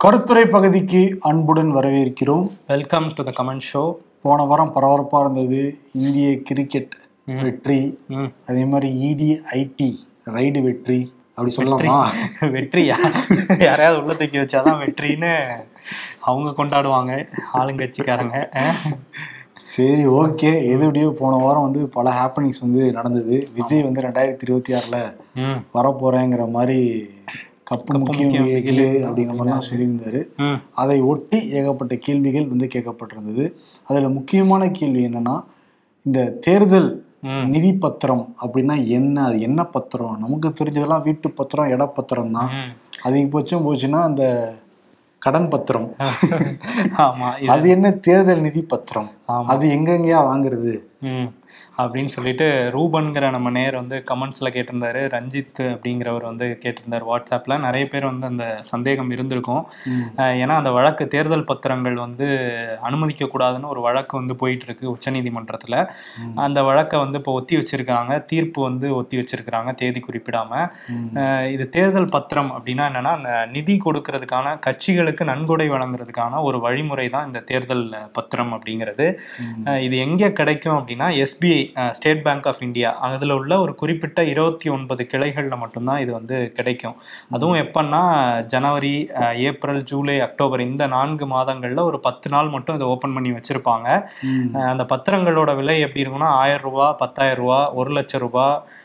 கருத்துரை பகுதிக்கு அன்புடன் வரவேற்கிறோம். Welcome to the comment show போன வாரம் பரபரப்பாக இருந்தது இந்திய கிரிக்கெட் வெற்றி அதே மாதிரி இடி ஐடி ரைடு வெற்றி அப்படி சொல்லலாமா? வெற்றியா? யாரையாவது உள்ள தூக்கி வச்சாதான் வெற்றின்னு அவங்க கொண்டாடுவாங்க ஆளுங்கட்சிக்காரங்க. சரி ஓகே. எது எப்படியோ போன வாரம் வந்து பல ஹாப்பனிங்ஸ் வந்து நடந்தது. விஜய் வந்து ரெண்டாயிரத்தி இருபத்தி ஆறுல ம். வரப்போறேங்கிற மாதிரி கப்பு முக்கியம் வெயிலு அப்படிங்கிற மாதிரிலாம் சொல்லியிருந்தாரு. அதை ஒட்டி ஏகப்பட்ட கேள்விகள் வந்து கேட்கப்பட்டிருந்தது. அதுல முக்கியமான கேள்வி என்னன்னா இந்த தேர்தல் நிதி பத்திரம் அப்படின்னா என்ன? அது என்ன பத்திரம்? நமக்கு தெரிஞ்சதெல்லாம் வீட்டு பத்திரம் இட பத்திரம் தான். அதிகபட்சம் போச்சுன்னா அந்த கடன் பத்திரம். ஆமா அது என்ன? தேர்தல் நிதி பத்திரம். அது எங்கெங்கயா வாங்குறது? ம். அப்படின்னு சொல்லிட்டு ரூபன்கிற நம்ம நேர் வந்து கமெண்ட்ஸ்ல கேட்டிருந்தாரு. ரஞ்சித் அப்படிங்கிறவர் வந்து கேட்டிருந்தார் வாட்ஸ்அப்ல நிறைய பேர் வந்து அந்த சந்தேகம் இருந்திருக்கும். ஏன்னா அந்த வழக்கு தேர்தல் பத்திரங்கள் வந்து அனுமதிக்க கூடாதுன்னு ஒரு வழக்கு வந்து போயிட்டு இருக்கு உச்சநீதிமன்றத்துல. அந்த வழக்கை வந்து இப்போ ஒத்தி வச்சிருக்காங்க. தீர்ப்பு வந்து ஒத்தி வச்சிருக்கிறாங்க தேதி குறிப்பிடாம. ம். அஹ் இது தேர்தல் பத்திரம் அப்படின்னா என்னன்னா அந்த நிதி கொடுக்கறதுக்கான கட்சிகளுக்கு நன்கொடை வழங்குறதுக்கான ஒரு வழிமுறை தான் இந்த தேர்தல் பத்திரம் அப்படிங்கிறது. இது எங்கே கிடைக்கும் அப்படின்னா SBI State Bank of India அதில் உள்ள ஒரு குறிப்பிட்ட இருபத்தி ஒன்பது கிளைகளில் மட்டும்தான் இது வந்து கிடைக்கும். அதுவும் எப்பன்னா ஜனவரி ஏப்ரல் ஜூலை அக்டோபர் இந்த நான்கு மாதங்களில் ஒரு பத்து நாள் மட்டும் இதை ஓப்பன் பண்ணி வச்சுருப்பாங்க. அந்த பத்திரங்களோட விலை எப்படி இருக்கும்னா ஆயிரம் ரூபா பத்தாயிரம் ரூபா ஒரு லட்சம் ரூபா அஹ்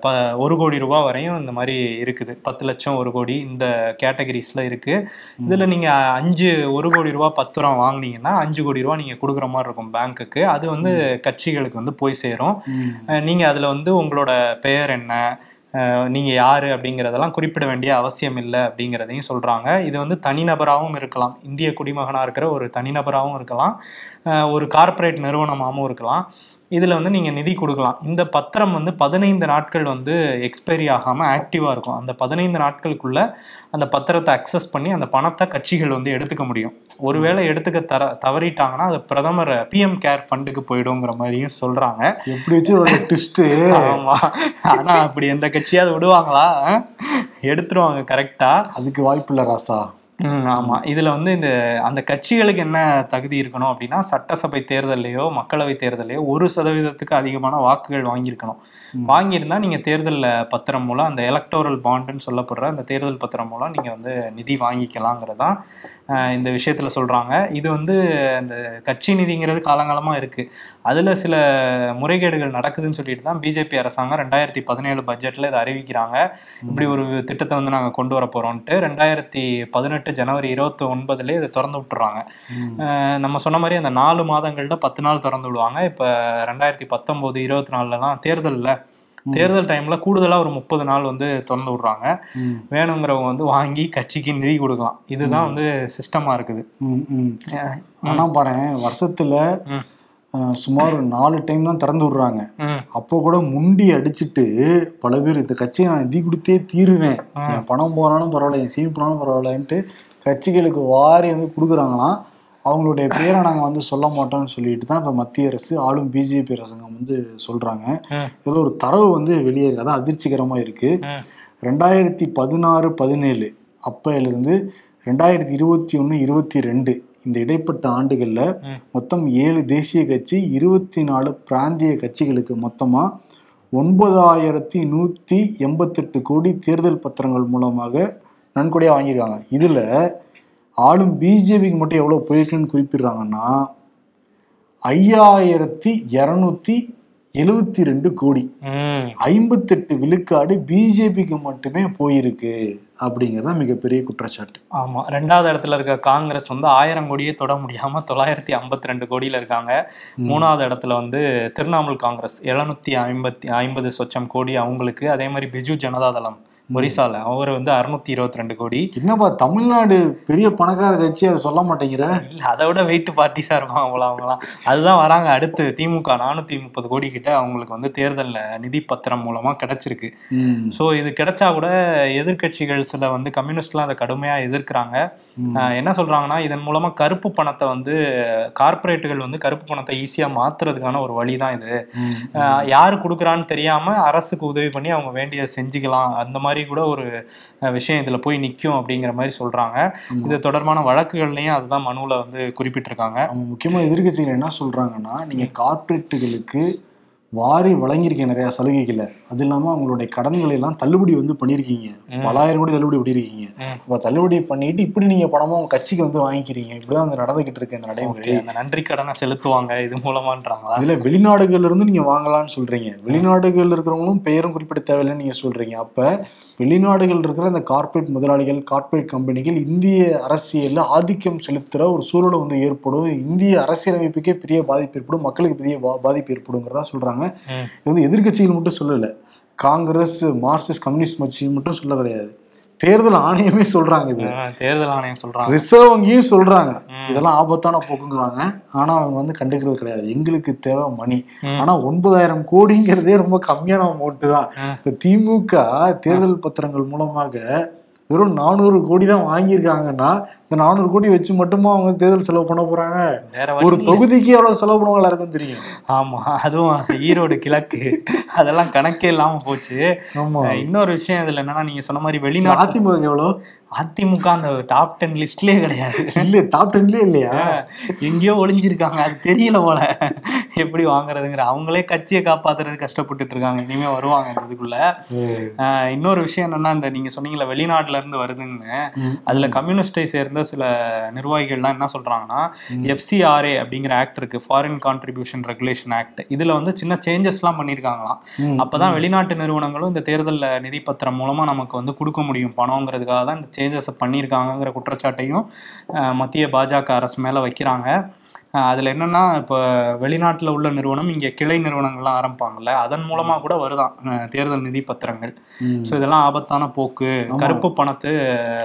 ப ஒரு கோடி ரூபா வரையும் இந்த மாதிரி இருக்குது. பத்து லட்சம் ஒரு கோடி இந்த கேட்டகரிஸ்ல இருக்கு. இதுல நீங்க அஞ்சு ஒரு கோடி ரூபா பத்திரம் வாங்குனீங்கன்னா அஞ்சு கோடி ரூபா நீங்க கொடுக்குற மாதிரி இருக்கும் பேங்க்குக்கு. அது வந்து கட்சிகளுக்கு வந்து போய் சேரும். ம். அஹ் நீங்க அதுல வந்து உங்களோட பெயர் என்ன? அஹ் நீங்க யாரு அப்படிங்கிறதெல்லாம் குறிப்பிட வேண்டிய அவசியம் இல்லை அப்படிங்கிறதையும் சொல்றாங்க. இது வந்து தனிநபராகவும் இருக்கலாம். இந்திய குடிமகனா இருக்கிற ஒரு தனிநபராகவும் இருக்கலாம். ஒரு கார்ப்பரேட் நிறுவனமாகவும் இருக்கலாம். இதுல வந்து நீங்க நிதி கொடுக்கலாம். இந்த பத்திரம் வந்து பதினைந்து நாட்கள் வந்து எக்ஸ்பைரி ஆகாம ஆக்டிவா இருக்கும். அந்த பதினைந்து நாட்களுக்குள்ள அந்த பத்திரத்தை அக்சஸ் பண்ணி அந்த பணத்தை கட்சிகள் வந்து எடுத்துக்க முடியும். ஒருவேளை எடுத்துக்க தர தவறிட்டாங்கன்னா அது பிரதமர் பிஎம் கேர் ஃபண்டுக்கு போயிடுங்கிற மாதிரியும் சொல்றாங்க. எப்படி வச்சு ஒரு ட்விஸ்ட் ஆமா. ஆனா அப்படி எந்த கட்சியாவது விடுவாங்களா? எடுத்துருவாங்க கரெக்டா அதுக்கு வாய்ப்பு இல்ல ராசா. ஆமா. இதுல வந்து இந்த அந்த கட்சிகளுக்கு என்ன தகுதி இருக்கணும் அப்படின்னா சட்டசபை தேர்தல்லையோ மக்களவை தேர்தலையோ ஒரு சதவீதத்துக்கு அதிகமான வாக்குகள் வாங்கியிருக்கணும். வாங்கியிருந்தா நீங்க தேர்தல் பத்திரம் மூலம் அந்த எலக்டோரல் பாண்டுன்னு சொல்லப்படுற அந்த தேர்தல் பத்திரம் மூலம் நீங்க வந்து நிதி வாங்கிக்கலாங்கிறதான் இந்த விஷயத்துல சொல்றாங்க. இது வந்து அந்த கட்சி நிதிங்கிறது காலங்காலமா இருக்கு. அதுல சில முறைகேடுகள் நடக்குதுன்னு சொல்லிட்டு தான் பிஜேபி அரசாங்கம் ரெண்டாயிரத்தி பதினேழு பட்ஜெட்ல இதை அறிவிக்கிறாங்க. இப்படி ஒரு திட்டத்தை வந்து நாங்க கொண்டு வர போறோம்ட்டு ரெண்டாயிரத்தி பதினெட்டு ஜனவரி இருபத்தி ஒன்பதுல இதை திறந்து விட்டுறாங்க. நம்ம சொன்ன மாதிரி அந்த நாலு மாதங்கள்ல பத்து நாள் திறந்து விடுவாங்க. இப்ப ரெண்டாயிரத்தி பத்தொன்பது இருபத்தி நாலுல தான் தேர்தல்ல தேர்தல் டைம்ல கூடுதலா ஒரு முப்பது நாள் வந்து திறந்து விடுறாங்க. வேணுங்கிறவங்க வந்து வாங்கி கட்சிக்கு நிதி கொடுக்கலாம். இதுதான் வந்து சிஸ்டமா இருக்குது. ஆனா பாரு வருஷத்துல சுமார் ஒரு நாலு டைம் தான் திறந்து விடுறாங்க. அப்போ கூட முண்டி அடிச்சுட்டு பல பேர் இந்த கட்சியை நான் நிதி கொடுத்தே தீருவேன். என் பணம் போனாலும் பரவாயில்ல என் சீன் போனாலும் பரவாயில்லன்ட்டு கட்சிகளுக்கு வாரி வந்து கொடுக்குறாங்களாம். அவங்களுடைய பேரை நாங்கள் வந்து சொல்ல மாட்டோம்னு சொல்லிட்டு தான் இப்போ மத்திய அரசு ஆளும் பிஜேபி அரசாங்கம் வந்து சொல்றாங்க ம். இதில் ஒரு தரவு வந்து வெளியே இருக்கு அதான் அதிர்ச்சிகரமா இருக்கு ம் ரெண்டாயிரத்தி பதினாறு பதினேழு அப்பையிலிருந்து ரெண்டாயிரத்தி இருபத்தி ஒன்று இருபத்தி ரெண்டு இந்த இடைப்பட்ட ஆண்டுகளில். மொத்தம் ஏழு தேசிய கட்சி இருபத்தி நாலு பிராந்திய கட்சிகளுக்கு மொத்தமாக ஒன்பதாயிரத்தி நூற்றி எண்பத்தெட்டு கோடி தேர்தல் பத்திரங்கள் மூலமாக நன்கொடையாக வாங்கியிருக்காங்க இதில் ஆளும் பிஜேபிக்கு மட்டும் எவ்வளோ போயிருக்குன்னு குறிப்பிடுறாங்கன்னா ஐயாயிரத்தி இரநூத்தி எழுவத்தி ரெண்டு கோடி. ஐம்பத்தெட்டு விழுக்காடு பிஜேபிக்கு மட்டுமே போயிருக்கு அப்படிங்கிறது மிகப்பெரிய குற்றச்சாட்டு. ஆமா. ரெண்டாவது இடத்துல இருக்க காங்கிரஸ் வந்து ஆயிரம் கோடியே தொட முடியாம தொள்ளாயிரத்தி ஐம்பத்தி ரெண்டு கோடியில இருக்காங்க. மூணாவது இடத்துல வந்து திரிணாமுல் காங்கிரஸ் எழுநூத்தி ஐம்பத்தி ஐம்பது சொச்சம் கோடி அவங்களுக்கு. அதே மாதிரி பிஜு ஜனதாதளம். ஒரிசால அவர் வந்து அறுநூத்தி இருபத்தி ரெண்டு கோடி. என்னப்பா தமிழ்நாடு பெரிய பணக்கார கட்சி அதை சொல்ல மாட்டேங்கிற? இல்ல அதை விட வெயிட் பார்ட்டிஸா இருப்பாங்க அவங்கள அவங்களாம் அதுதான் வராங்க அடுத்து. திமுக நானூத்தி முப்பது கோடி கிட்ட அவங்களுக்கு வந்து தேர்தல்ல நிதி பத்திரம் மூலமா கிடைச்சிருக்கு. ஸோ இது கிடைச்சா கூட எதிர்க்கட்சிகள் சில வந்து கம்யூனிஸ்ட்லாம் அதை கடுமையா எதிர்க்கிறாங்க. என்ன சொல்றாங்கன்னா இதன் மூலமா கருப்பு பணத்தை வந்து கார்ப்பரேட்டுகள் வந்து கருப்பு பணத்தை ஈஸியா மாத்துறதுக்கான ஒரு வழி தான் இது யாரு கொடுக்குறான்னு தெரியாம அரசுக்கு உதவி பண்ணி அவங்க வேண்டியதை செஞ்சுக்கலாம். அந்த மாதிரி மாதிரி கூட ஒரு விஷயம் இதுல போய் நிக்கும் அப்படிங்கிற மாதிரி சொல்றாங்க. இது தொடர்பான வழக்குகள்லயும் அதுதான் மனுவுல வந்து குறிப்பிட்டிருக்காங்க. அவங்க முக்கியமா எதிர்க்கட்சிகள் என்ன சொல்றாங்கன்னா நீங்க கார்ப்பரேட்டுகளுக்கு வாரி வழங்கியிருக்கீங்க நிறைய சலுகைகளை அது இல்லாம அவங்களுடைய கடன்களை எல்லாம் தள்ளுபடி வந்து பண்ணியிருக்கீங்க. பலாயிரம் கோடி தள்ளுபடி பண்ணியிருக்கீங்க. அப்ப தள்ளுபடி பண்ணிட்டு இப்படி நீங்க பணமா உங்க கட்சிக்கு வந்து வாங்கிக்கிறீங்க. இப்படிதான் வந்து நடந்துகிட்டு இருக்கு இந்த நடைமுறை. அந்த நன்றி கடனை செலுத்துவாங்க இது மூலமான்றாங்களா? அதுல வெளிநாடுகள்ல இருந்து நீங்க வாங்கலாம்னு சொல்றீங்க. வெளிநாடுகள்ல இருக்கிறவங்களும் பெயரும் குறிப்பிட தேவையில்லைன்னு நீங்க சொல்றீங்க. அப்ப வெளிநாடுகள் இருக்கிற இந்த கார்ப்பரேட் முதலாளிகள் கார்ப்பரேட் கம்பெனிகள் இந்திய அரசியல்ல ஆதிக்கம் செலுத்துற ஒரு சூழலை வந்து ஏற்படும். இந்திய அரசியலமைப்புக்கே பெரிய பாதிப்பு ஏற்படும். மக்களுக்கு பெரிய பாதிப்பு ஏற்படுங்கிறதா சொல்றாங்க. ம். இது வந்து எதிர்க்கட்சிகள் மட்டும் சொல்லல. காங்கிரஸ் மார்க்சிஸ்ட் கம்யூனிஸ்ட் கட்சி மட்டும் சொல்ல கிடையாது. தேர்தல் ஆணையமே சொல்றாங்க இது. தேர்தல் ஆணையம் சொல்றாங்க. ரிசர்வ் வங்கியும் சொல்றாங்க. இதெல்லாம் ஆபத்தான போக்குங்கிறாங்க. ஆனா அவங்க வந்து கண்டுக்கிறது கிடையாது. எங்களுக்கு தேவை மணி. ஆனா ஒன்பதாயிரம் கோடிங்கிறதே ரொம்ப கம்மியான அமௌண்ட் தான். இப்ப திமுக தேர்தல் பத்திரங்கள் மூலமாக வெறும் நானூறு கோடி தான் வாங்கியிருக்காங்கன்னா இந்த நானூறு கோடி வச்சு மட்டுமா அவங்க தேர்தல் செலவு பண்ண போறாங்க? ஒரு. தொகுதிக்கு எவ்வளவு செலவு பண்ணுவாங்க எல்லாருக்கும் தெரியும். ஆமா அதுவும் ஈரோடு கிழக்கு. அதெல்லாம் கணக்கே இல்லாம போச்சு. ஆமா. இன்னொரு விஷயம் இதுல என்னன்னா நீங்க சொன்ன மாதிரி வெளிநாட்டு அதிமுக எவ்வளவு? அதிமுக அந்த டாப் டென் லிஸ்ட்லயே கிடையாது. இல்ல டாப் டென்லயே இல்லையா? எங்கேயோ ஒளிஞ்சிருக்காங்க. அது தெரியல போல. எப்படி வாங்குறதுங்கிற அவங்களே கட்சியை காப்பாத்துறது கஷ்டப்பட்டுட்டு இருக்காங்க. இனிமே வருவாங்க இதுக்குள்ள. இன்னொரு விஷயம் என்னன்னா இந்த நீங்க சொன்னீங்கல்ல வெளிநாட்டுல இருந்து வருதுன்னு. அதுல கம்யூனிஸ்டை சேர்ந்த சில நிர்வாகிகள்லாம் என்ன சொல்றாங்கன்னா எஃப்சிஆர்ஏ அப்படிங்கிற ஆக்ட் இருக்கு. ஃபாரின் கான்ட்ரிபியூஷன் ரெகுலேஷன் ஆக்ட் இதுல வந்து சின்ன சேஞ்சஸ்லாம் பண்ணியிருக்காங்களாம் ம். அப்பதான் வெளிநாட்டு நிறுவனங்களும் இந்த தேர்தல்ல நிதி பத்திரம் மூலமா நமக்கு வந்து கொடுக்க முடியும். பணங்கிறதுக்காக தான் இந்த சேஞ்சஸை பண்ணியிருக்காங்கங்கிற குற்றச்சாட்டையும் மத்திய பாஜக அரசு மேல வைக்கிறாங்க. அதுல என்னன்னா இப்போ வெளிநாட்டுல உள்ள நிறுவனம் இங்க கிளை நிறுவனங்கள்லாம் ஆரம்பிப்பாங்கல்ல அதன் மூலமா கூட வருதான் தேர்தல் நிதி பத்திரங்கள். ஸோ இதெல்லாம் ஆபத்தான போக்கு. கருப்பு பணத்தை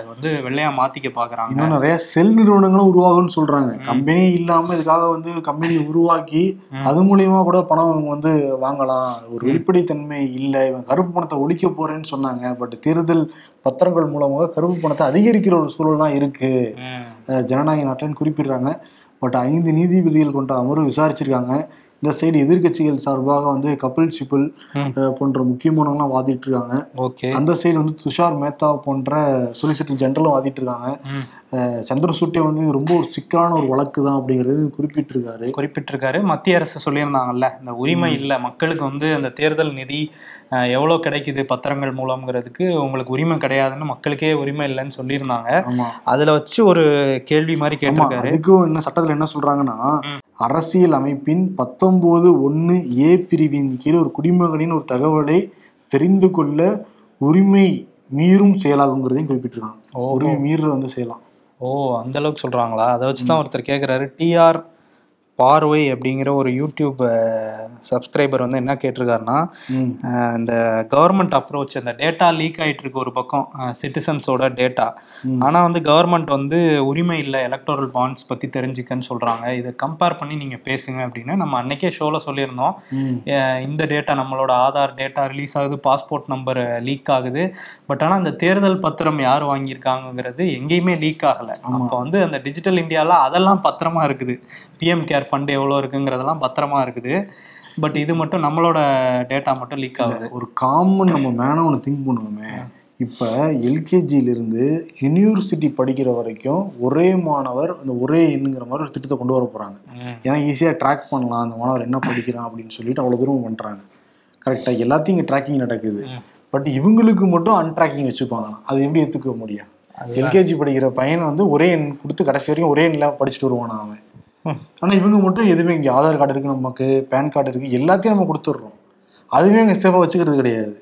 வந்து வெள்ளையா மாத்திக்க பாக்குறாங்க. இன்னும் நிறைய செல் நிறுவனங்களும் உருவாகும்னு சொல்றாங்க. கம்பெனி இல்லாம இதுக்காக வந்து கம்பெனி உருவாக்கி. அது மூலியமா கூட பணம் வந்து வாங்கலாம். ஒரு வெளிப்படைத்தன்மை இல்லை. இவன் கருப்பு பணத்தை ஒழிக்க போறேன்னு சொன்னாங்க. பட் தேர்தல் பத்திரங்கள் மூலமாக கருப்பு பணத்தை அதிகரிக்கிற ஒரு சூழல் தான் இருக்கு. ம். அஹ் ஜனநாயக நாட்டில்னு குறிப்பிடுறாங்க. பட் ஐந்து நீதிபதிகள் கொண்ட அமர்வு விசாரிச்சிருக்காங்க. இந்த சைடு எதிர்க்கட்சிகள் சார்பாக வந்து கபில் சிபல் போன்ற முக்கியமானவங்களாம் வாதிட்டு இருக்காங்க ஓகே. அந்த சைடு வந்து துஷார் மேத்தா போன்ற சொலிசிட்டர் ஜெனரலும் வாதிட்டு இருக்காங்க சந்திரசூட்டே வந்து ரொம்ப ஒரு சிக்கலான ஒரு வழக்கு தான் அப்படிங்கிறது குறிப்பிட்டிருக்காரு. குறிப்பிட்டிருக்காரு. மத்திய அரசு சொல்லியிருந்தாங்கல்ல இந்த உரிமை இல்லை மக்களுக்கு வந்து அந்த தேர்தல் நிதி அஹ், எவ்வளவு கிடைக்குது பத்திரங்கள் மூலம்ங்கிறதுக்கு உங்களுக்கு உரிமை கிடையாதுன்னு மக்களுக்கே உரிமை இல்லைன்னு சொல்லியிருந்தாங்க. அதுல வச்சு ஒரு கேள்வி மாதிரி கேட்டிருக்காரு. அதுக்கும் என்ன சட்டத்துல என்ன சொல்றாங்கன்னா ம். அரசியல் அமைப்பின் பத்தொன்பது ஒன்னு ஏ பிரிவின் கீழ் ஒரு குடிமகனின் ஒரு தகவலை தெரிந்து கொள்ள உரிமை மீறும் செயலாகுங்கிறதையும் குறிப்பிட்டிருக்காங்க. உரிமை மீறுற வந்து செய்யலாம். ஓ அந்த அளவுக்கு சொல்றாங்களா? அதை வச்சு தான் ஒருத்தர் கேட்குறாரு டிஆர் பார்வை அப்படிங்கிற ஒரு யூடியூப் சப்ஸ்கிரைபர் வந்து என்ன கேட்டிருக்காருன்னா இந்த கவர்மெண்ட் அப்ரோச் அந்த டேட்டா லீக் ஆயிட்டு இருக்கு ஒரு பக்கம் சிட்டிசன்ஸோட டேட்டா ம். ஆனா வந்து கவர்மெண்ட் வந்து உரிமை இல்லை எலக்டோரல் பாண்ட்ஸ் பத்தி தெரிஞ்சுக்கன்னு சொல்றாங்க. இதை கம்பேர் பண்ணி நீங்க பேசுங்க அப்படின்னு நம்ம அன்னைக்கே ஷோல சொல்லியிருந்தோம். இந்த டேட்டா நம்மளோட ஆதார் டேட்டா ரிலீஸ் ஆகுது பாஸ்போர்ட் நம்பர் லீக் ஆகுது. பட் ஆனா அந்த தேர்தல் பத்திரம் யார் வாங்கியிருக்காங்கங்கிறது எங்கேயுமே லீக் ஆகல. அப்போ வந்து அந்த டிஜிட்டல் இந்தியால அதெல்லாம் பத்திரமா இருக்குது. பிஎம் கேர் ஃபண்ட் எவ்வளோ இருக்குங்கிறதெல்லாம் பத்திரமா இருக்குது. பட் இது மட்டும் நம்மளோட டேட்டா மட்டும் லீக் ஆகுது. ஒரு காமன் நம்ம மேனா ஒன்று திங்க் பண்ணுவோமே. இப்போ எல்கேஜியிலிருந்து யூனிவர்சிட்டி படிக்கிற வரைக்கும் ஒரே மாணவர் அந்த ஒரே எண்ணுங்கிற மாதிரி ஒரு திட்டத்தை கொண்டு வர போகிறாங்க ம், ஏன்னா ஈஸியாக ட்ராக் பண்ணலாம். அந்த மாணவர் என்ன படிக்கிறான் அப்படின்னு சொல்லிட்டு அவ்வளோ தூரம் பண்ணுறாங்க கரெக்டாக எல்லாத்தையும் இங்கே ட்ராக்கிங் நடக்குது. பட் இவங்களுக்கு மட்டும் அன்ட்ராக்கிங் வச்சுப்பாங்க அது எப்படி ஏற்றுக்க முடியும்? எல்கேஜி படிக்கிற பையனை வந்து ஒரே எண் கொடுத்து கடைசி வரைக்கும் ஒரே எண்ணில் படிச்சுட்டு வருவானா அவன். ஆனால் இவங்க மட்டும் எதுவுமே இங்கே ஆதார் கார்டு இருக்கு நமக்கு பேன் கார்டு இருக்கு எல்லாத்தையும் நம்ம கொடுத்துட்றோம். அதுவே இங்கே சேஃபாக வச்சுக்கிறது கிடையாது.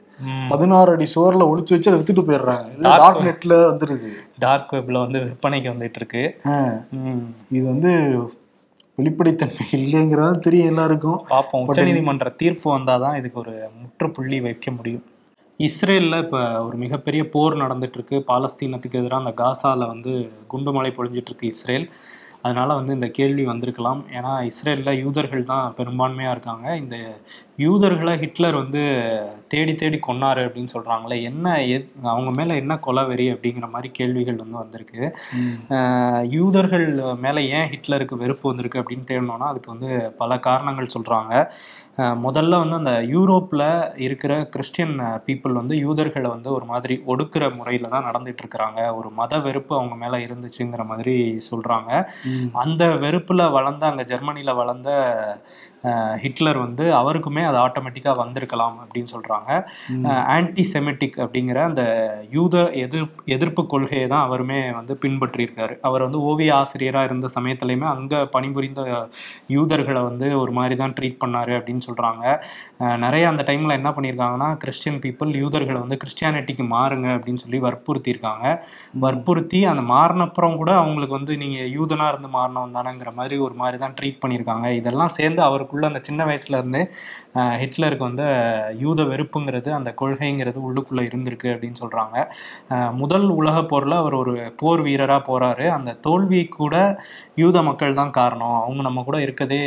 பதினாறு அடி சுவரில் ஒளிச்சு வச்சு அதை வித்துட்டு போயிடுறாங்க. டாட் நெட்டில் வந்துடுது டார்க் வெப்ல வந்து விற்பனைக்கு வந்துட்டு இருக்கு. இது வந்து வெளிப்படைத்தன்மை இல்லைங்கிறதா தெரியும் எல்லாருக்கும். பார்ப்போம். உச்சநீதிமன்ற தீர்ப்பு வந்தாதான் இதுக்கு ஒரு முற்றுப்புள்ளி வைக்க முடியும். இஸ்ரேல்ல இப்ப ஒரு மிகப்பெரிய போர் நடந்துட்டு இருக்கு. பாலஸ்தீனத்துக்கு எதிராக அந்த காசால வந்து குண்டுமழை பொழிஞ்சிட்டு இருக்கு இஸ்ரேல். அதனால் வந்து இந்த கேள்வி வந்திருக்கலாம். ஏன்னா இஸ்ரேலில் யூதர்கள் தான் பெரும்பான்மையாக இருக்காங்க. இந்த யூதர்களை ஹிட்லர் வந்து தேடி தேடி கொன்னாரு அப்படின்னு சொல்றாங்களே என்ன எத்- அவங்க மேல என்ன கொலவெறி அப்படிங்கிற மாதிரி கேள்விகள் வந்து வந்திருக்கு. யூதர்கள் மேல ஏன் ஹிட்லருக்கு வெறுப்பு வந்திருக்கு அப்படின்னு தேடணும்னா அதுக்கு வந்து பல காரணங்கள் சொல்றாங்க. ஆஹ் முதல்ல வந்து அந்த யூரோப்ல இருக்கிற கிறிஸ்டியன் பீப்புள் வந்து யூதர்களை வந்து ஒரு மாதிரி ஒடுக்குற முறையில தான் நடந்துட்டு இருக்கிறாங்க. ஒரு மத வெறுப்பு அவங்க மேல இருந்துச்சுங்கிற மாதிரி சொல்றாங்க. அந்த வெறுப்புல வளர்ந்த அங்க ஜெர்மனில வளர்ந்த ஹிட்லர் வந்து அவருக்குமே அது ஆட்டோமேட்டிக்கா வந்திருக்கலாம் அப்படின்னு சொல்றாங்க. ஆன்டி செமிட்டிக் அப்படிங்கிற அந்த யூத எதிர்ப்பு எதிர்ப்பு கொள்கையை தான் அவருமே வந்து பின்பற்றியிருக்காரு. அவர் வந்து ஓவிய ஆசிரியரா இருந்த சமயத்துலையுமே அங்க பணிபுரிந்த யூதர்களை வந்து ஒரு மாதிரி தான் ட்ரீட் பண்ணாரு அப்படின்னு சொல்றாங்க. அஹ், நிறைய அந்த டைம்ல என்ன பண்ணியிருக்காங்கன்னா கிறிஸ்டியன் பீப்புள் யூதர்களை வந்து கிறிஸ்டியானிட்டிக்கு மாறுங்க அப்படின்னு சொல்லி வற்புறுத்தியிருக்காங்க. வற்புறுத்தி அந்த மாறினப்புறம் கூட அவங்களுக்கு வந்து நீங்க யூதனா இருந்து மாறினவன் தானேங்கிற மாதிரி ஒரு மாதிரி தான் ட்ரீட் பண்ணியிருக்காங்க. இதெல்லாம் சேர்ந்து அவருக்குள்ள அந்த சின்ன வயசுல இருந்தே அஹ், ஹிட்லருக்கு வந்து யூத வெறுப்புங்கிறது அந்த கொள்கைங்கிறது உள்ளுக்குள்ள இருந்திருக்கு அப்படின்னு சொல்றாங்க. அஹ், முதல் உலக போர்ல அவர் ஒரு போர் வீரரா போறாரு. அந்த தோல்வி கூட யூத மக்கள் தான் காரணம். அவங்க நம்ம கூட இருக்கதே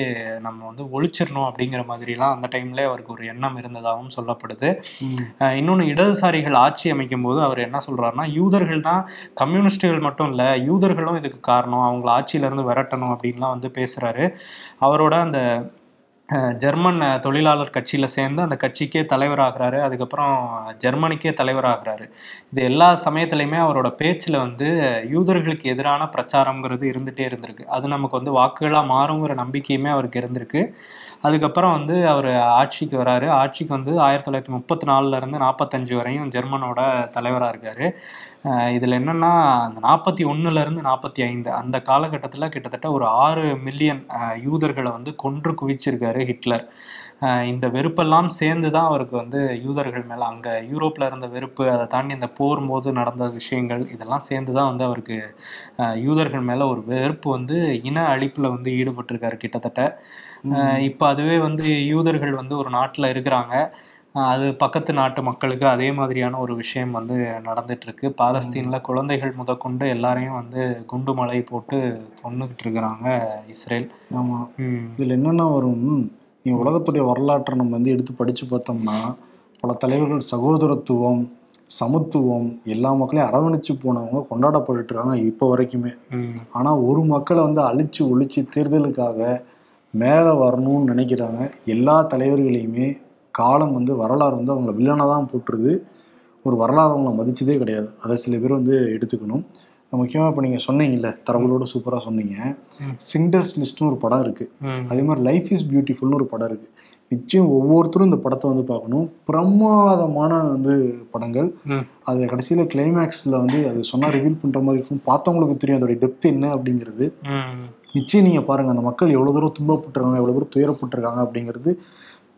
நம்ம வந்து ஒழிச்சிடணும் அப்படிங்கிற மாதிரிலாம் அந்த டைம்ல அவருக்கு ஒரு எண்ணம் இருந்ததாகவும் சொல்லப்படுது. அஹ் இன்னொன்னு இடதுசாரிகள் ஆட்சி அமைக்கும் போது அவர் என்ன சொல்றாருன்னா யூதர்கள் தான் கம்யூனிஸ்டுகள் மட்டும் இல்ல யூதர்களும் இதுக்கு காரணம். அவங்கள ஆட்சியில இருந்து விரட்டணும் அப்படின்லாம் வந்து பேசுறாரு. அவரோட அந்த ஜெர்மன் தொழிலாளர் கட்சியில் சேர்ந்து அந்த கட்சிக்கே தலைவராகிறாரு. அதுக்கப்புறம் ஜெர்மனிக்கே தலைவராகிறாரு. இது எல்லா சமயத்துலையுமே அவரோட பேச்சில் வந்து யூதர்களுக்கு எதிரான பிரச்சாரம்ங்கிறது இருந்துகிட்டே இருந்திருக்கு. அது நமக்கு வந்து வாக்குகளாக மாறுங்கிற நம்பிக்கையுமே அவருக்கு இருந்திருக்கு. அதுக்கப்புறம் வந்து அவர் ஆட்சிக்கு வராரு. ஆட்சிக்கு வந்து ஆயிரத்தி தொள்ளாயிரத்தி முப்பத்தி நாலுலேருந்து நாற்பத்தஞ்சு வரையும் ஜெர்மனோட தலைவராக இருக்காரு. இதுல என்னன்னா அந்த நாற்பத்தி ஒண்ணுல இருந்து நாற்பத்தி ஐந்து அந்த காலகட்டத்துல கிட்டத்தட்ட ஒரு ஆறு மில்லியன் யூதர்களை வந்து கொன்று குவிச்சிருக்காரு ஹிட்லர். இந்த வெறுப்பெல்லாம் சேர்ந்து தான் அவருக்கு வந்து யூதர்கள் மேல அங்க யூரோப்ல இருந்த வெறுப்பு அதை தாண்டி இந்த போர் போது நடந்த விஷயங்கள் இதெல்லாம் சேர்ந்து தான் வந்து அவருக்கு யூதர்கள் மேல ஒரு வெறுப்பு வந்து இன அழிப்புல வந்து ஈடுபட்டிருக்காரு கிட்டத்தட்ட. இப்ப அதுவே வந்து யூதர்கள் வந்து ஒரு நாட்டுல இருக்கிறாங்க. அது பக்கத்து நாட்டு மக்களுக்கு அதே மாதிரியான ஒரு விஷயம் வந்து நடந்துட்டு இருக்கு பாலஸ்தீன்ல குழந்தைகள் முதற்கொண்டு எல்லாரையும் வந்து குண்டு மழை போட்டு கொன்னுகிட்டு இருக்கிறாங்க இஸ்ரேல். ஆமா. ம். இதுல என்னென்ன வரும்? நீ உலகத்துடைய வரலாற்றை நம்ம வந்து எடுத்து படிச்சு பார்த்தோம்னா பல தலைவர்கள் சகோதரத்துவம் சமத்துவம் எல்லா மக்களையும் அரவணைச்சு போனவங்க கொண்டாடப்பட்டு இருக்காங்க இப்போ வரைக்குமே. ம். ஆனா ஒரு மக்களை வந்து அழிச்சு ஒழிச்சு தேர்தலுக்காக மேலே வரணும்னு நினைக்கிறாங்க எல்லா தலைவர்களையுமே காலம் வந்து வரலாறு வந்து அவங்கள வில்லனை தான் போட்டுருது ஒரு வரலாறு அவங்கள மதிச்சதே கிடையாது. அதை சில பேர் வந்து எடுத்துக்கணும். முக்கியமாக இப்போ நீங்கள் சொன்னீங்கல்ல தரவுகளோட சூப்பராக சொன்னீங்க. ம். சிண்டர்ஸ் லிஸ்ட்னு ஒரு படம் இருக்குது அதே மாதிரி லைஃப் இஸ் பியூட்டிஃபுல்னு ஒரு படம் இருக்குது நிச்சயம் ஒவ்வொருத்தரும் இந்த படத்தை வந்து பார்க்கணும். பிரமாதமான வந்து படங்கள். அது கடைசியில் கிளைமேக்ஸில் வந்து அது சொன்னால் ரிவீல் பண்ணுற மாதிரி இருக்கும். பார்த்தவங்களுக்கு தெரியும் அதோட டெப்த் என்ன அப்படிங்கிறது. நிச்சயம் நீங்கள் பாருங்கள் அந்த மக்கள் எவ்வளோ தூரம் துன்பப்பட்டிருக்காங்க எவ்வளோ தூரம் துயரப்பட்டிருக்காங்க அப்படிங்கிறது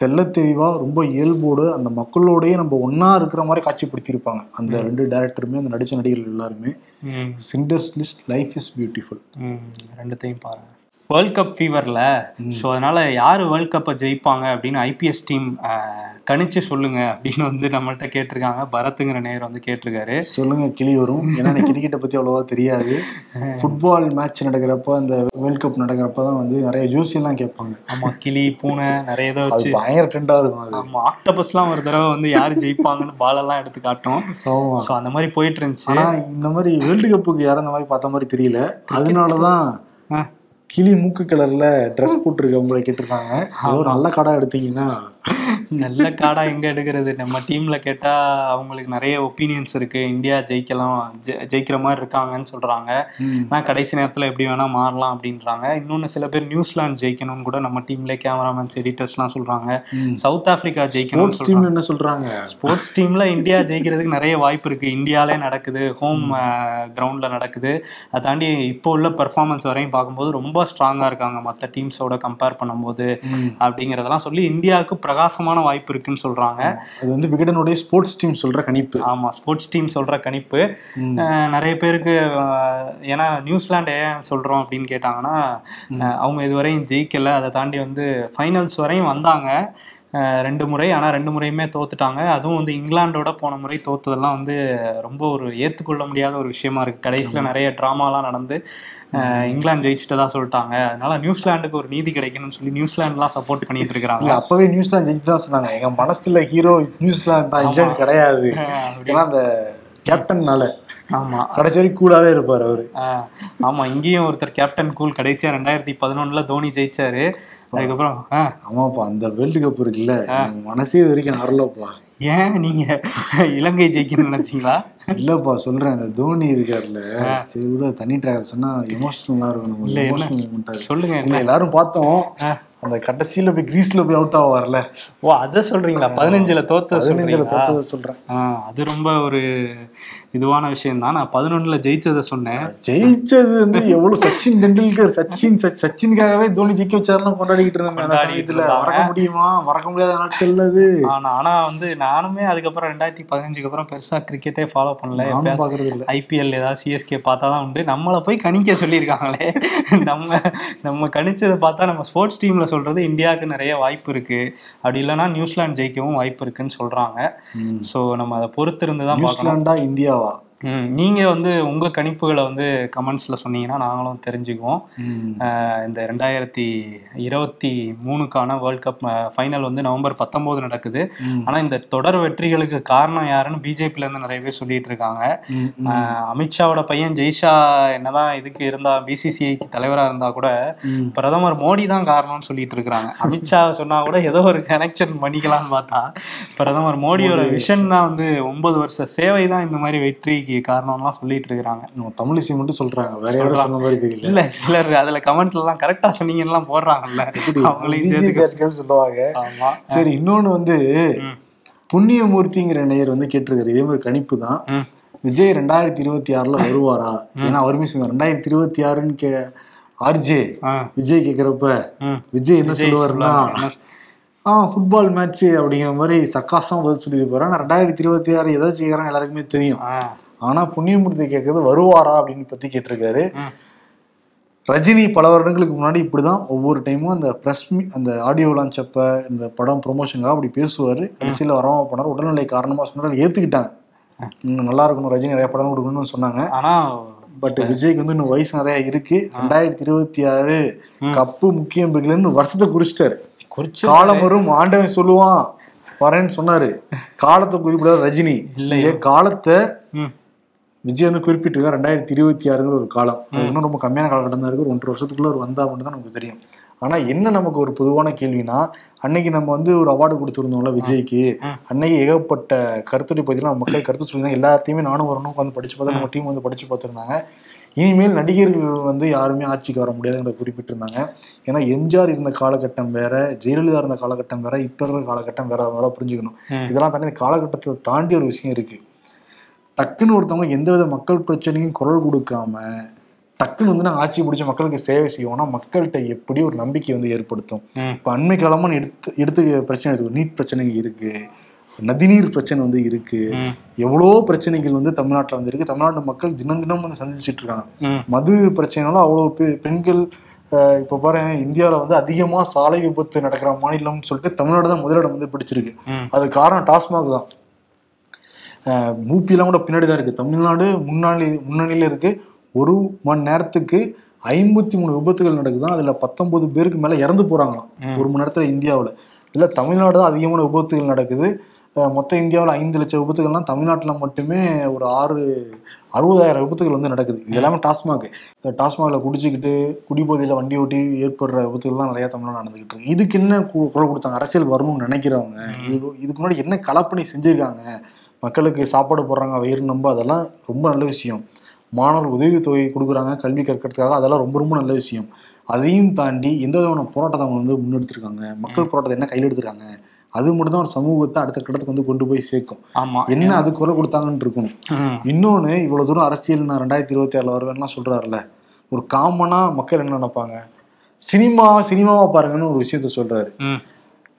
தெள்ள தெளிவாக ரொம்ப இயல்போடு அந்த மக்களோடயே நம்ம ஒன்றா இருக்கிற மாதிரி காட்சிப்படுத்தியிருப்பாங்க. அந்த ரெண்டு டேரக்டருமே அந்த நடிச்ச நடிகர்கள் எல்லாருமே. Schindler's List Life Is Beautiful ரெண்டுத்தையும் பாருங்க. வேர்ல்ட் கப் ஃபீவர்ல ஸோ அதனால யார் வேர்ல்ட் கப்பை ஜெயிப்பாங்க அப்படின்னு ஐபிஎஸ் டீம் கணிச்சு சொல்லுங்க அப்படின்னு வந்து நம்மள்ட்ட கேட்டிருக்காங்க. பரத்துங்கிற நேர் வந்து கேட்டிருக்காரு. சொல்லுங்க கிளி வரும். ஏன்னா எனக்கு கிரிக்கெட்டை பற்றி அவ்வளோவா தெரியாது. ஃபுட்பால் மேட்ச் நடக்கிறப்ப அந்த வேர்ல்ட் கப் நடக்கிறப்ப தான் வந்து நிறைய ஜூஸ் எல்லாம் கேட்பாங்க. ஆமா கிளி பூனை நிறைய இதை வச்சு. பயங்கர ட்ரெண்டாக இருக்கும் அது. ஆமா ஆக்டபஸ்லாம் ஒரு தடவை வந்து யார் ஜெயிப்பாங்கன்னு பாலெல்லாம் எடுத்து காட்டும் ஸோ அந்த மாதிரி போயிட்டு இருந்துச்சு. ஆனா இந்த மாதிரி வேர்ல்டு கப்புக்கு யாரும் இந்த மாதிரி பார்த்த மாதிரி தெரியல. அதனாலதான் ஆ. கிளி மூக்கு கலர்ல ட்ரெஸ் போட்டிருக்கவங்களை கேட்டிருக்காங்க. ஒரு நல்ல கடை எடுத்தீங்கன்னா நல்ல காடா எங்க எடுக்கிறது? நம்ம டீம்ல கேட்டா அவங்களுக்கு நிறைய ஒப்பீனியன்ஸ் இருக்கு. இந்தியா ஜெயிக்கலாம் ஜெயிக்கிற மாதிரி இருக்காங்கன்னு சொல்றாங்க. ஆனா கடைசி நேரத்துல எப்படி வேணா மாறலாம் அப்படின்றாங்க. இன்னொன்னு சில பேர் நியூசிலாந்து ஜெயிக்கணும்னு கூட நம்ம டீம்ல கேமராமேன்ஸ் எடிட்டர்ஸ்லாம் சொல்றாங்க. சவுத் ஆப்பிரிக்கா டீம் என்ன சொல்றாங்க? ஸ்போர்ட்ஸ் டீம்ல இந்தியா ஜெயிக்கிறதுக்கு நிறைய வாய்ப்பு இருக்கு. இந்தியாலே நடக்குது. ஹோம் கிரவுண்ட்ல நடக்குது. அதை தாண்டி இப்போ உள்ள பெர்ஃபார்மன்ஸ் வரையும் பார்க்கும்போது ரொம்ப ஸ்ட்ராங்கா இருக்காங்க மற்ற டீம்ஸோட கம்பேர் பண்ணும்போது அப்படிங்கறதெல்லாம் சொல்லி இந்தியாவுக்கு பிரகாசமான வாய்ப்பு இருக்குன்னு சொல்றாங்க. அது வந்து விகடனுடைய ஸ்போர்ட்ஸ் டீம் சொல்ற கணிப்பு. ஆமா ஸ்போர்ட்ஸ் டீம் சொல்ற கணிப்பு. நிறைய பேருக்கு ஏன்னா நியூசிலாந்து ஏன் சொல்றோம் அப்படின்னு கேட்டாங்கன்னா அவங்க இதுவரையும் ஜெயிக்கல. அதை தாண்டி வந்து ஃபைனல்ஸ் வரையும் வந்தாங்க. ரெண்டு முறை. ஆனா ரெண்டு முறையுமே தோத்துட்டாங்க. அதுவும் வந்து இங்கிலாந்தோட போன முறை தோத்ததெல்லாம் வந்து ரொம்ப ஒரு ஏத்துக்கொள்ள முடியாத ஒரு விஷயமா இருக்கு. கடைசியில நிறைய ட்ராமாலாம் நடந்து இங்கிலாந்து ஜெயிச்சுட்டதா சொல்லிட்டாங்க. அதனால நியூசிலாந்துக்கு ஒரு நீதி கிடைக்கணும்னு சொல்லி நியூசிலாந்துலாம் சப்போர்ட் பண்ணிட்டு இருக்காங்க அப்பவே நியூசிலாந்து ஜெயிச்சு தான் சொன்னாங்க. எங்க மனசுல ஹீரோ நியூசிலாந்து தான். இங்கிலாந்து கிடையாது. ஏன்னா அந்த கேப்டன்னால ஆமா. கடைசி வரைக்கும் கூலாவே இருப்பாரு அவரு. ஆமா இங்கேயும் ஒருத்தர் கேப்டன் கூல் கடைசியா ரெண்டாயிரத்தி பதினொன்னுல தோனி ஜெயிச்சாரு. அதுக்கப்புறம் ஆமாப்பா அந்த வேர்ல்டு கப் இருக்குல்ல மனசே வரைக்கும் வரலப்பா ஏன் நீங்க இலங்கை ஜெயிக்கணும்னு நினைச்சீங்களா? இல்லப்பா சொல்றேன் அந்த தோனி இருக்காருல்ல சரி விட தனி டிராகர் சொன்னா எமோஷனலா இருக்கும் இல்ல, சொல்லுங்க எல்லாரும் பார்த்தோம் அந்த கடைசியில போய் கிரீஸ்ல போய் அவுட் ஆவார்ல. ஓ அத சொல்றீங்களா? பதினஞ்சுல தோத்த பதினஞ்சுல தோத்ததை சொல்றேன். அது ரொம்ப ஒரு இதுவான விஷயம் தான் நான் பதினொன்னுல ஜெயிச்சதை சொன்னேன். ஜெயிச்சது வந்து எவ்வளவு சச்சின் டெண்டுல்கர் சச்சின் சச்- சச்சினுக்காகவே தோனி ஜெயிக்க வச்சாருலாம் கொண்டாடிக்கிட்டு இருந்தாங்க அந்த சமயத்துல. மறக்க முடியுமா? மறக்க முடியாத நாட்கள் அது. ஆனா ஆனா வந்து நானுமே அதுக்கப்புறம் ரெண்டாயிரத்தி பதினஞ்சுக்கு அப்புறம் பெருசா கிரிக்கெட்டே ஃபாலோ பண்ணல. நானும் பாக்குறது இல்ல ஐபிஎல் ஏதாவது சிஎஸ்கே பார்த்தா தான் உண்டு. நம்மளை போய் கணிக்க சொல்லியிருக்காங்களே. நம்ம நம்ம கணிச்சதை பார்த்தா நம்ம ஸ்போர்ட்ஸ் டீம்ல சொல்றது இந்தியாவுக்கு நிறைய வாய்ப்பு இருக்கு. அப்படி இல்லைன்னா நியூசிலாந்து ஜெயிக்கவும் வாய்ப்பு இருக்குன்னு சொல்றாங்க. ஸோ நம்ம அதை பொறுத்து இருந்து தான் நியூசிலாண்டா இந்தியாவா は நீங்க வந்து உங்க கணிப்புகளை வந்து கமெண்ட்ஸ்ல சொன்னீங்கன்னா நாங்களும் தெரிஞ்சுக்குவோம். இந்த ரெண்டாயிரத்தி இருபத்தி மூணுக்கான வேர்ல்ட் கப் ஃபைனல் வந்து நவம்பர் பத்தொன்பது நடக்குது. ம். ஆனா இந்த தொடர் வெற்றிகளுக்கு காரணம் யாருன்னு பிஜேபில இருந்து நிறைய பேர் சொல்லிட்டு இருக்காங்க. அமித்ஷாவோட பையன் ஜெய்ஷா என்னதான் இதுக்கு இருந்தா பிசிசிஐக்கு தலைவரா இருந்தா கூட. பிரதமர் மோடி தான் காரணம்னு சொல்லிட்டு இருக்காங்க. அமித்ஷா சொன்னா கூட ஏதோ ஒரு கனெக்ஷன் பண்ணிக்கலாம்னு பார்த்தா பிரதமர் மோடியோட விஷன் தான் வந்து ஒன்பது வருஷ சேவை தான் இந்த மாதிரி வெற்றிக்கு காரணம்லாம் சொல்லிட்டு இருக்காங்க நம்ம தமிழிசை மட்டும் சொல்றாங்க. வேற யாரும் சொன்ன மாதிரி தெரியல. இல்ல சிலர் அதுல கமெண்ட்ல எல்லாம் கரெக்டா சொன்னீங்கன்னு எல்லாம் போடுறாங்கல்ல. அவங்களையும் சொல்லுவாங்க. ஆமா. சரி இன்னொன்னு வந்து. புண்ணியமூர்த்திங்கிற நேயர் வந்து கேட்டிருக்காரு. இதே மாதிரி கணிப்பு தான். விஜய் ரெண்டாயிரத்தி இருபத்தி ஆறுல வருவாரா? ஏன்னா அவருமே சொன்னார் ரெண்டாயிரத்தி இருபத்தி ஆறுன்னு கே ஆர்ஜே விஜய் கேக்குறப்ப. விஜய் என்ன சொல்லுவாருன்னா ஆ ஃபுட்பால் மேட்ச் அப்படிங்கிற மாதிரி சக்காசம் பதில் சொல்லியிருப்பாரு ஆனா ரெண்டாயிரத்தி இருபத்தி ஆறு எதை செய்யறாங்க எல்லாருக்குமே தெரியும். ஆ, ஆனா புண்ணியமூர்த்தி கேட்கறது வருவாரா அப்படின்னு பத்தி கேட்டிருக்காரு. ரஜினி பல வருடங்களுக்கு முன்னாடி இப்படிதான் ஒவ்வொரு டைமும் அந்த ப்ரெஸ் அந்த ஆடியோ லான்ச் அப்ப இந்த படம் ப்ரொமோஷனுக்காக அப்படி பேசுவாரு. கடைசியில வராம போனார். உடல்நிலை காரணமா சொன்னாரு. ஏத்துக்கிட்டாங்க. இன்னும் நல்லா இருக்கணும். ரஜினி நிறைய படம் கொடுக்கணும்னு சொன்னாங்க. ஆனா பட் விஜய்க்கு வந்து இன்னும் வயசு நிறைய இருக்கு. ரெண்டாயிரத்தி இருபத்தி ஆறு கப்பு முக்கியம் பிடிக்கலன்னு வருஷத்தை குறிச்சிட்டாரு. குறிச்சு காலம் வரும். ஆண்டவன் சொல்லுவான். வரேன்னு சொன்னாரு. காலத்தை குறிப்பிடாத ரஜினி. இல்லையே. காலத்தை. விஜய் வந்து குறிப்பிட்டிருக்காரு ரெண்டாயிரத்தி இருபத்தி ஆறுங்கிற ஒரு காலம். இன்னும் ரொம்ப கம்மியான காலகட்டம் தான் இருக்கு. ஒரு ஒன்றரை வருஷத்துக்குள்ள ஒரு வந்தா மட்டும் தான் நமக்கு தெரியும். ஆனா என்ன நமக்கு ஒரு பொதுவான கேள்வினா அன்னைக்கு நம்ம வந்து ஒரு அவார்டு கொடுத்துருந்தோம்ல விஜய்க்கு. அன்னைக்கு ஏகப்பட்ட கருத்துரை பத்திலாம் மக்கள் கருத்து சொல்லியிருந்தாங்க. எல்லாத்தையுமே நானும் வரணும் உட்காந்து படிச்சு பார்த்தா நம்ம டீம் வந்து படிச்சு பார்த்துருந்தாங்க. இனிமேல் நடிகர்கள் வந்து யாருமே ஆட்சிக்கு வர முடியாதுங்கிறத குறிப்பிட்டிருந்தாங்க. ஏன்னா எம்ஜிஆர் இருந்த காலகட்டம் வேற ஜெயலலிதா இருந்த காலகட்டம் வேற இப்ப இருக்கிற காலகட்டம் வேற அதனால புரிஞ்சுக்கணும். இதெல்லாம் தாண்டி இந்த காலகட்டத்தை தாண்டி ஒரு விஷயம் இருக்கு. டக்குன்னு ஒருத்தவங்க எந்தவித மக்கள் பிரச்சனையும் குரல் கொடுக்காம டக்குன்னு வந்து நாங்கள் ஆட்சி பிடிச்ச மக்களுக்கு சேவை செய்வோம்னா மக்கள்கிட்ட எப்படி ஒரு நம்பிக்கை வந்து ஏற்படுத்தும். இப்போ அண்மை காலமாக எடுத்து எடுத்து பிரச்சனை எடுத்துக்கோ நீட் பிரச்சனை இருக்கு. நதிநீர் பிரச்சனை வந்து இருக்கு. எவ்வளோ பிரச்சனைகள் வந்து தமிழ்நாட்டில் வந்து இருக்கு. தமிழ்நாட்டு மக்கள் தினம் தினம் வந்து சந்திச்சுட்டு இருக்காங்க. மது பிரச்சனைனால அவ்வளோ பெண்கள் இப்போ பாரு இந்தியாவில் வந்து அதிகமாக சாலை விபத்து நடக்கிற மாநிலம்னு சொல்லிட்டு தமிழ்நாடு தான் முதலிடம் வந்து பிடிச்சிருக்கு. அது காரணம் டாஸ்மாக் தான். மூப்பிலாம் கூட பின்னாடி தான் இருக்கு. தமிழ்நாடு முன்னாடி முன்னணியில இருக்கு. ஒரு மணி நேரத்துக்கு ஐம்பத்தி மூணு விபத்துகள் நடக்குதான். அதுல பத்தொன்பது பேருக்கு மேல இறந்து போறாங்களாம். ம். ஒரு மணி நேரத்துல இந்தியாவுல. இல்ல தமிழ்நாடு தான் அதிகமான விபத்துகள் நடக்குது. மொத்த இந்தியாவில் ஐந்து லட்சம் விபத்துகள்லாம் தமிழ்நாட்டில் மட்டுமே ஒரு ஆறு அறுபதாயிரம் விபத்துகள் வந்து நடக்குது. இது எல்லாமே டாஸ்மாக். டாஸ்மாக்ல குடிச்சுக்கிட்டு குடிபோதையில வண்டி ஓட்டி ஏற்படுற விபத்துகள்லாம் நிறைய தமிழ்நாடு நடந்துகிட்டு இருக்கு. இதுக்கு என்ன குரல் கொடுத்தாங்க? அரசியல் வரணும்னு நினைக்கிறவங்க இது இதுக்கு முன்னாடி என்ன கலப்பணி செஞ்சிருக்காங்க? மக்களுக்கு சாப்பாடு போடுறாங்க வயிறு நம்ப அதெல்லாம் ரொம்ப நல்ல விஷயம். மாணவர் உதவித்தொகை கொடுக்குறாங்க கல்வி கற்கிறதுக்காக அதெல்லாம் ரொம்ப ரொம்ப நல்ல விஷயம். அதையும் தாண்டி எந்த விதமான போராட்டத்தை அவங்க வந்து முன்னெடுத்திருக்காங்க? மக்கள் போராட்டத்தை என்ன கையில் எடுத்திருக்காங்க? அது மட்டும் தான் ஒரு சமூகத்தை அடுத்த கட்டத்துக்கு வந்து கொண்டு போய் சேர்க்கும். ஆமா. என்ன அது குரல் கொடுத்தாங்கன்னு இருக்கணும். இன்னொன்னு இவ்வளவு தூரம் அரசியல் நான் ரெண்டாயிரத்தி இருபத்தி ஆறுல வருவேன்லாம் சொல்றாருல்ல. ஒரு காமனா மக்கள் என்ன நினைப்பாங்க? சினிமா சினிமாவா பாருங்கன்னு ஒரு விஷயத்த சொல்றாரு.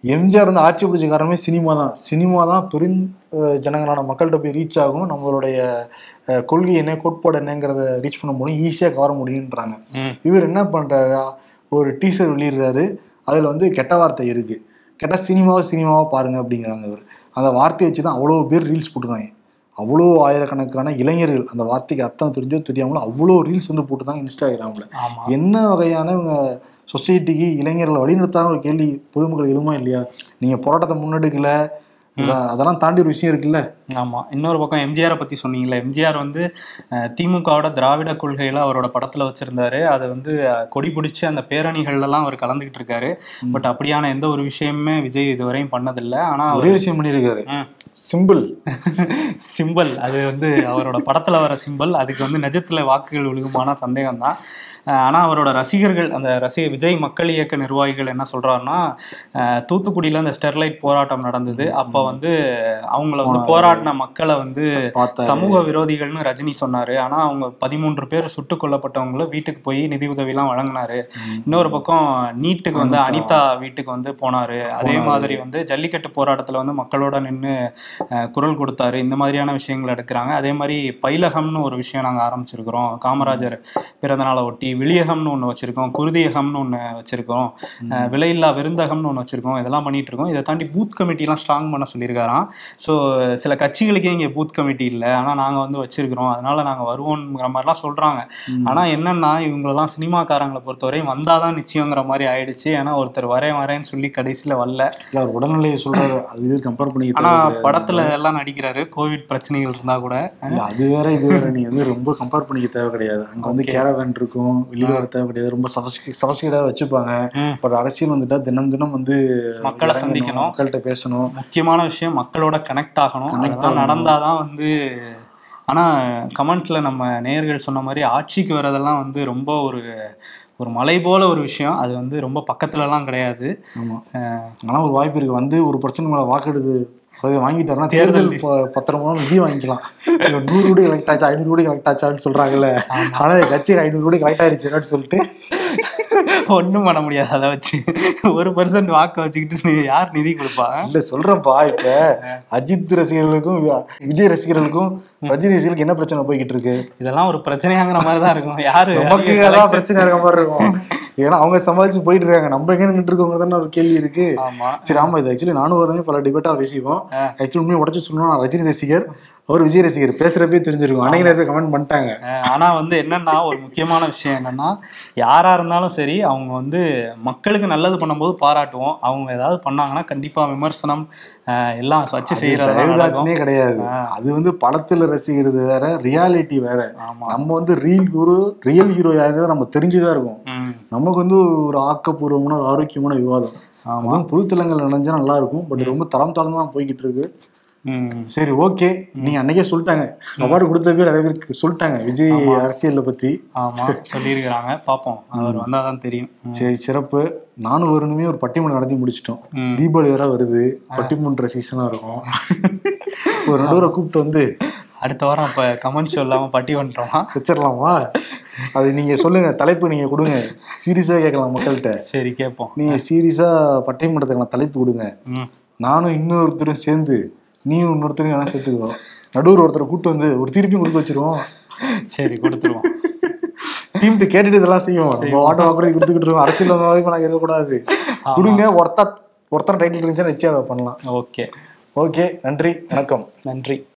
எம்ஜிஆர் வந்து ஆட்சி பிடிச்ச காரணமே சினிமா தான். சினிமா தான் பெரும் ஜனங்களான மக்கள்கிட்ட போய் ரீச் ஆகும். நம்மளுடைய கொள்கை என்ன கோட்பாடு என்னங்கிறத ரீச் பண்ண முடியும். ஈஸியாக கவர முடியுன்றாங்க இவர் என்ன பண்றாரு ஒரு டீசர் வெளியிடுறாரு. அதுல வந்து கெட்ட வார்த்தை இருக்கு. கேட்டா சினிமாவை சினிமாவை பாருங்க அப்படிங்கிறாங்க இவர். அந்த வார்த்தையை வச்சு தான் அவ்வளோ பேர் ரீல்ஸ் போட்டுருக்காங்க. அவ்வளோ ஆயிரக்கணக்கான இளைஞர்கள் அந்த வார்த்தைக்கு அர்த்தம் தெரிஞ்சோ தெரியாமலோ அவ்வளோ ரீல்ஸ் வந்து போட்டுருந்தாங்க இன்ஸ்டாகிராமில். ஆமா. என்ன வகையான இவங்க சொசைட்டிக்கு இளைஞர்களை வழிநடத்தான ஒரு கேள்வி பொதுமக்கள் எழுமா இல்லையா? நீங்க போராட்டத்தை முன்னெடுக்கல. அதெல்லாம் தாண்டி ஒரு விஷயம் இருக்குல்ல? ஆமா. இன்னொரு பக்கம் எம்ஜிஆரை பத்தி சொன்னீங்கல்ல எம்ஜிஆர் வந்து திமுகவோட திராவிட கொள்கையில அவரோட படத்துல வச்சிருந்தாரு. அதை வந்து கொடி பிடிச்சு அந்த பேரணிகள்ல எல்லாம் அவர் கலந்துகிட்டு இருக்காரு. பட் அப்படியான எந்த ஒரு விஷயமுமே விஜய் இதுவரையும் பண்ணதில்லை. ஆனா அவர் ஒரே விஷயம் பண்ணியிருக்காரு. சிம்பிள் சிம்பல் அது வந்து அவரோட படத்துல வர சிம்பல் அதுக்கு வந்து நிஜத்துல வாக்குகள் விழுகுமான சந்தேகம் தான் ஆனா அவரோட ரசிகர்கள் அந்த ரசிக விஜய் மக்கள் இயக்க நிர்வாகிகள் என்ன சொல்றாருன்னா அஹ், தூத்துக்குடியில அந்த ஸ்டெர்லைட் போராட்டம் நடந்தது. அப்ப வந்து அவங்கள வந்து போராடின மக்களை வந்து. சமூக விரோதிகள்னு ரஜினி சொன்னாரு. ஆனா அவங்க பதிமூன்று பேர் சுட்டுக் கொல்லப்பட்டவங்களும் வீட்டுக்கு போய் நிதி உதவிலாம் வழங்கினாரு. இன்னொரு பக்கம் நீட்டுக்கு வந்து அனிதா. வீட்டுக்கு வந்து போனாரு. அதே மாதிரி வந்து ஜல்லிக்கட்டு போராட்டத்துல வந்து மக்களோட நின்று குரல் கொடுத்தாரு. இந்த மாதிரியான விஷயங்கள் எடுக்கிறாங்க. அதே மாதிரி பைலகம்னு ஒரு விஷயம் நாங்க ஆரம்பிச்சிருக்கிறோம். காமராஜர் பிறந்த நாளை ஒட்டி விளியகம்னு ஒன்று வச்சிருக்கோம் குருதியகம்னு ஒன்று வச்சிருக்கோம் விலையில்லா விருந்தகம்னு ஒன்று வச்சிருக்கோம் இதெல்லாம் பண்ணிட்டு இருக்கோம். இதை தாண்டி பூத் கமிட்டிலாம் ஸ்ட்ராங் பண்ண சொல்லியிருக்காராம். ஸோ சில கட்சிகளுக்கே இங்கே பூத் கமிட்டி இல்லை. ஆனால் நாங்கள் வந்து வச்சிருக்கிறோம். அதனால நாங்கள் வருவோங்கிற மாதிரிலாம் சொல்றாங்க. ஆனால் என்னன்னா இவங்களெல்லாம் சினிமாக்காரங்களை பொறுத்தவரையும் வந்தாதான் நிச்சயங்கிற மாதிரி ஆயிடுச்சு. ஏன்னா ஒருத்தர் வரேன் வரேன்னு சொல்லி கடைசியில் வரல. இல்ல அவர் உடல்நிலையை சொல்றாரு. அதுவே கம்பேர் பண்ணி ஆனா படத்துல எல்லாம் நடிக்கிறாரு. கோவிட் பிரச்சனைகள் இருந்தா கூட. அது வேற இது வேற. நீ வந்து ரொம்ப கம்பேர் பண்ணிக்க தேவை கிடையாது. அங்க வந்து கேரவேன் இருக்கும். வெளியில வர தேவை கிடையாது ரொம்ப சபஸ்டிகேட்டா வச்சுப்பாங்க. பட் அரசியல் வந்துட்டா தினம் தினம் வந்து மக்களை சந்திக்கணும். மக்கள்கிட்ட பேசணும். முக்கியமான விஷயம் மக்களோட கனெக்ட் ஆகணும். அதெல்லாம் நடந்தாதான் வந்து ஆனா கமெண்ட்ல நம்ம நேயர்கள் சொன்ன மாதிரி ஆட்சிக்கு வரதெல்லாம் வந்து ரொம்ப ஒரு ஒரு மலை போல ஒரு விஷயம். அது வந்து ரொம்ப பக்கத்துலலாம் கிடையாது. ஆமா. அஹ் ஆனா ஒரு வாய்ப்பு இருக்கு. வந்து ஒரு பிரச்சனை மேல வாக்கெடுத்து சதவீதம் வாங்கிட்டாருன்னா தேர்தல் பத்திரம் விஜய் வாங்கிக்கலாம். நூறு கோடி கலெக்ட் ஆச்சா ஐநூறு கோடி கலெக்ட் ஆச்சான்னு சொல்றாங்கல்ல. ஆனா என் கட்சி ஐநூறு கோடி கலெக்ட் ஆயிருச்சுன்னு சொல்லிட்டு. ஒண்ணும் பண்ண முடியாது அதை வச்சு. ஒரு பர்சன்ட் வாக்க வச்சுக்கிட்டு நீ யார் நிதி கொடுப்பா? இல்ல சொல்றேன்ப்பா இப்ப அஜித் ரசிகர்களுக்கும் விஜய் ரசிகர்களுக்கும் ரஜினி ரசிகர்களுக்கு என்ன பிரச்சனை போய்கிட்டு இருக்கு? இதெல்லாம் ஒரு பிரச்சனையாங்கிற மாதிரி தான் இருக்கும். யாரு நமக்கு பிரச்சனை இருக்க மாதிரி இருக்கும். ஏன்னா அவங்க சமாளிச்சு போயிட்டு இருக்காங்க. நம்ம எங்க நின்று இருக்கோங்க தானே ஒரு கேள்வி இருக்கு. ஆமா. சரி ஆமா இது ஆக்சுவலி நானும் வரவே பல டிபேட்டா பேசிப்போம். ஆக்சுவலி உண்மையை உடச்சு நான் ரஜினி ரசிகர் அவர் விஜய் ரசிகர். பேசுறப்பே தெரிஞ்சிருக்கும். அன்னைக்கு நிறைய கமெண்ட் பண்ணிட்டாங்க. ஆனா வந்து என்னன்னா ஒரு முக்கியமான விஷயம் என்னன்னா யாரா இருந்தாலும் சரி அவங்க வந்து மக்களுக்கு நல்லது பண்ணும்போது பாராட்டுவோம். அவங்க ஏதாவது பண்ணாங்கன்னா கண்டிப்பா விமர்சனம் எல்லாம் வச்சு தயவுதாட்சனே கிடையாது. அது வந்து படத்துல ரசிக்கிறது வேற ரியாலிட்டி வேற. நம்ம வந்து ரீல் ஹீரோ ரியல் ஹீரோ யாருங்கிறது நம்ம தெரிஞ்சுதான் இருக்கும். நமக்கு வந்து ஒரு ஆக்கப்பூர்வமான ஒரு ஆரோக்கியமான விவாதம். ஆமா. புதுத்தலங்கள் நினைஞ்சா நல்லா இருக்கும். பட் ரொம்ப தரம் தாழ்ந்து தான் போய்கிட்டு இருக்கு. சரி ஓகே. நீங்க அன்னைக்கே சொல்லிட்டாங்க. அவார்டு கொடுத்த பேர் நிறைய பேருக்கு சொல்லிட்டாங்க. விஜய் அரசியலை பத்தி. ஆமா. சொல்லியிருக்கிறாங்க. பாப்போம். அவர் வந்தாதான் தெரியும். சரி சிறப்பு. நானும் வருணுமே ஒரு பட்டிமன்றம் நடத்தி முடிச்சிட்டோம். தீபாவளி வேற வருது. பட்டிமன்ற சீசனா இருக்கும். ஒரு நடுவரை கூப்பிட்டு வந்து அடுத்த வாரம் அப்ப கமெண்ட் சொல்லாம பட்டி வந்துட்டோமா? வச்சிடலாமா? அது நீங்க சொல்லுங்க. தலைப்பு நீங்க கொடுங்க. சீரியஸா கேட்கலாம் மக்கள்கிட்ட. சரி கேட்போம். நீங்க சீரியஸா பட்டிமன்றத்துக்கான தலைப்பு கொடுங்க. நானும் இன்னொருத்தரும் சேர்ந்து நீயும் இன்னொருத்தரும் வேணா சேர்த்துக்கோ. நடுவர் ஒருத்தரை கூப்பிட்டு வந்து ஒரு திருப்பியும் கொடுக்க வச்சிருவோம். சரி கொடுத்துருவோம். டீம்ட்டு கேட்டுட்டு இதெல்லாம் செய்யும் நம்ம வாட்ட வாக்குறது கொடுத்துக்கிட்டு இருக்கோம். அரசியல் வரைக்கும் நாங்கள் இருக்கக்கூடாது கொடுங்க ஒருத்தா ஒருத்தன் டைட்டில் இருந்துச்சுன்னா நிச்சயம் அதை பண்ணலாம். ஓகே. ஓகே நன்றி வணக்கம். நன்றி.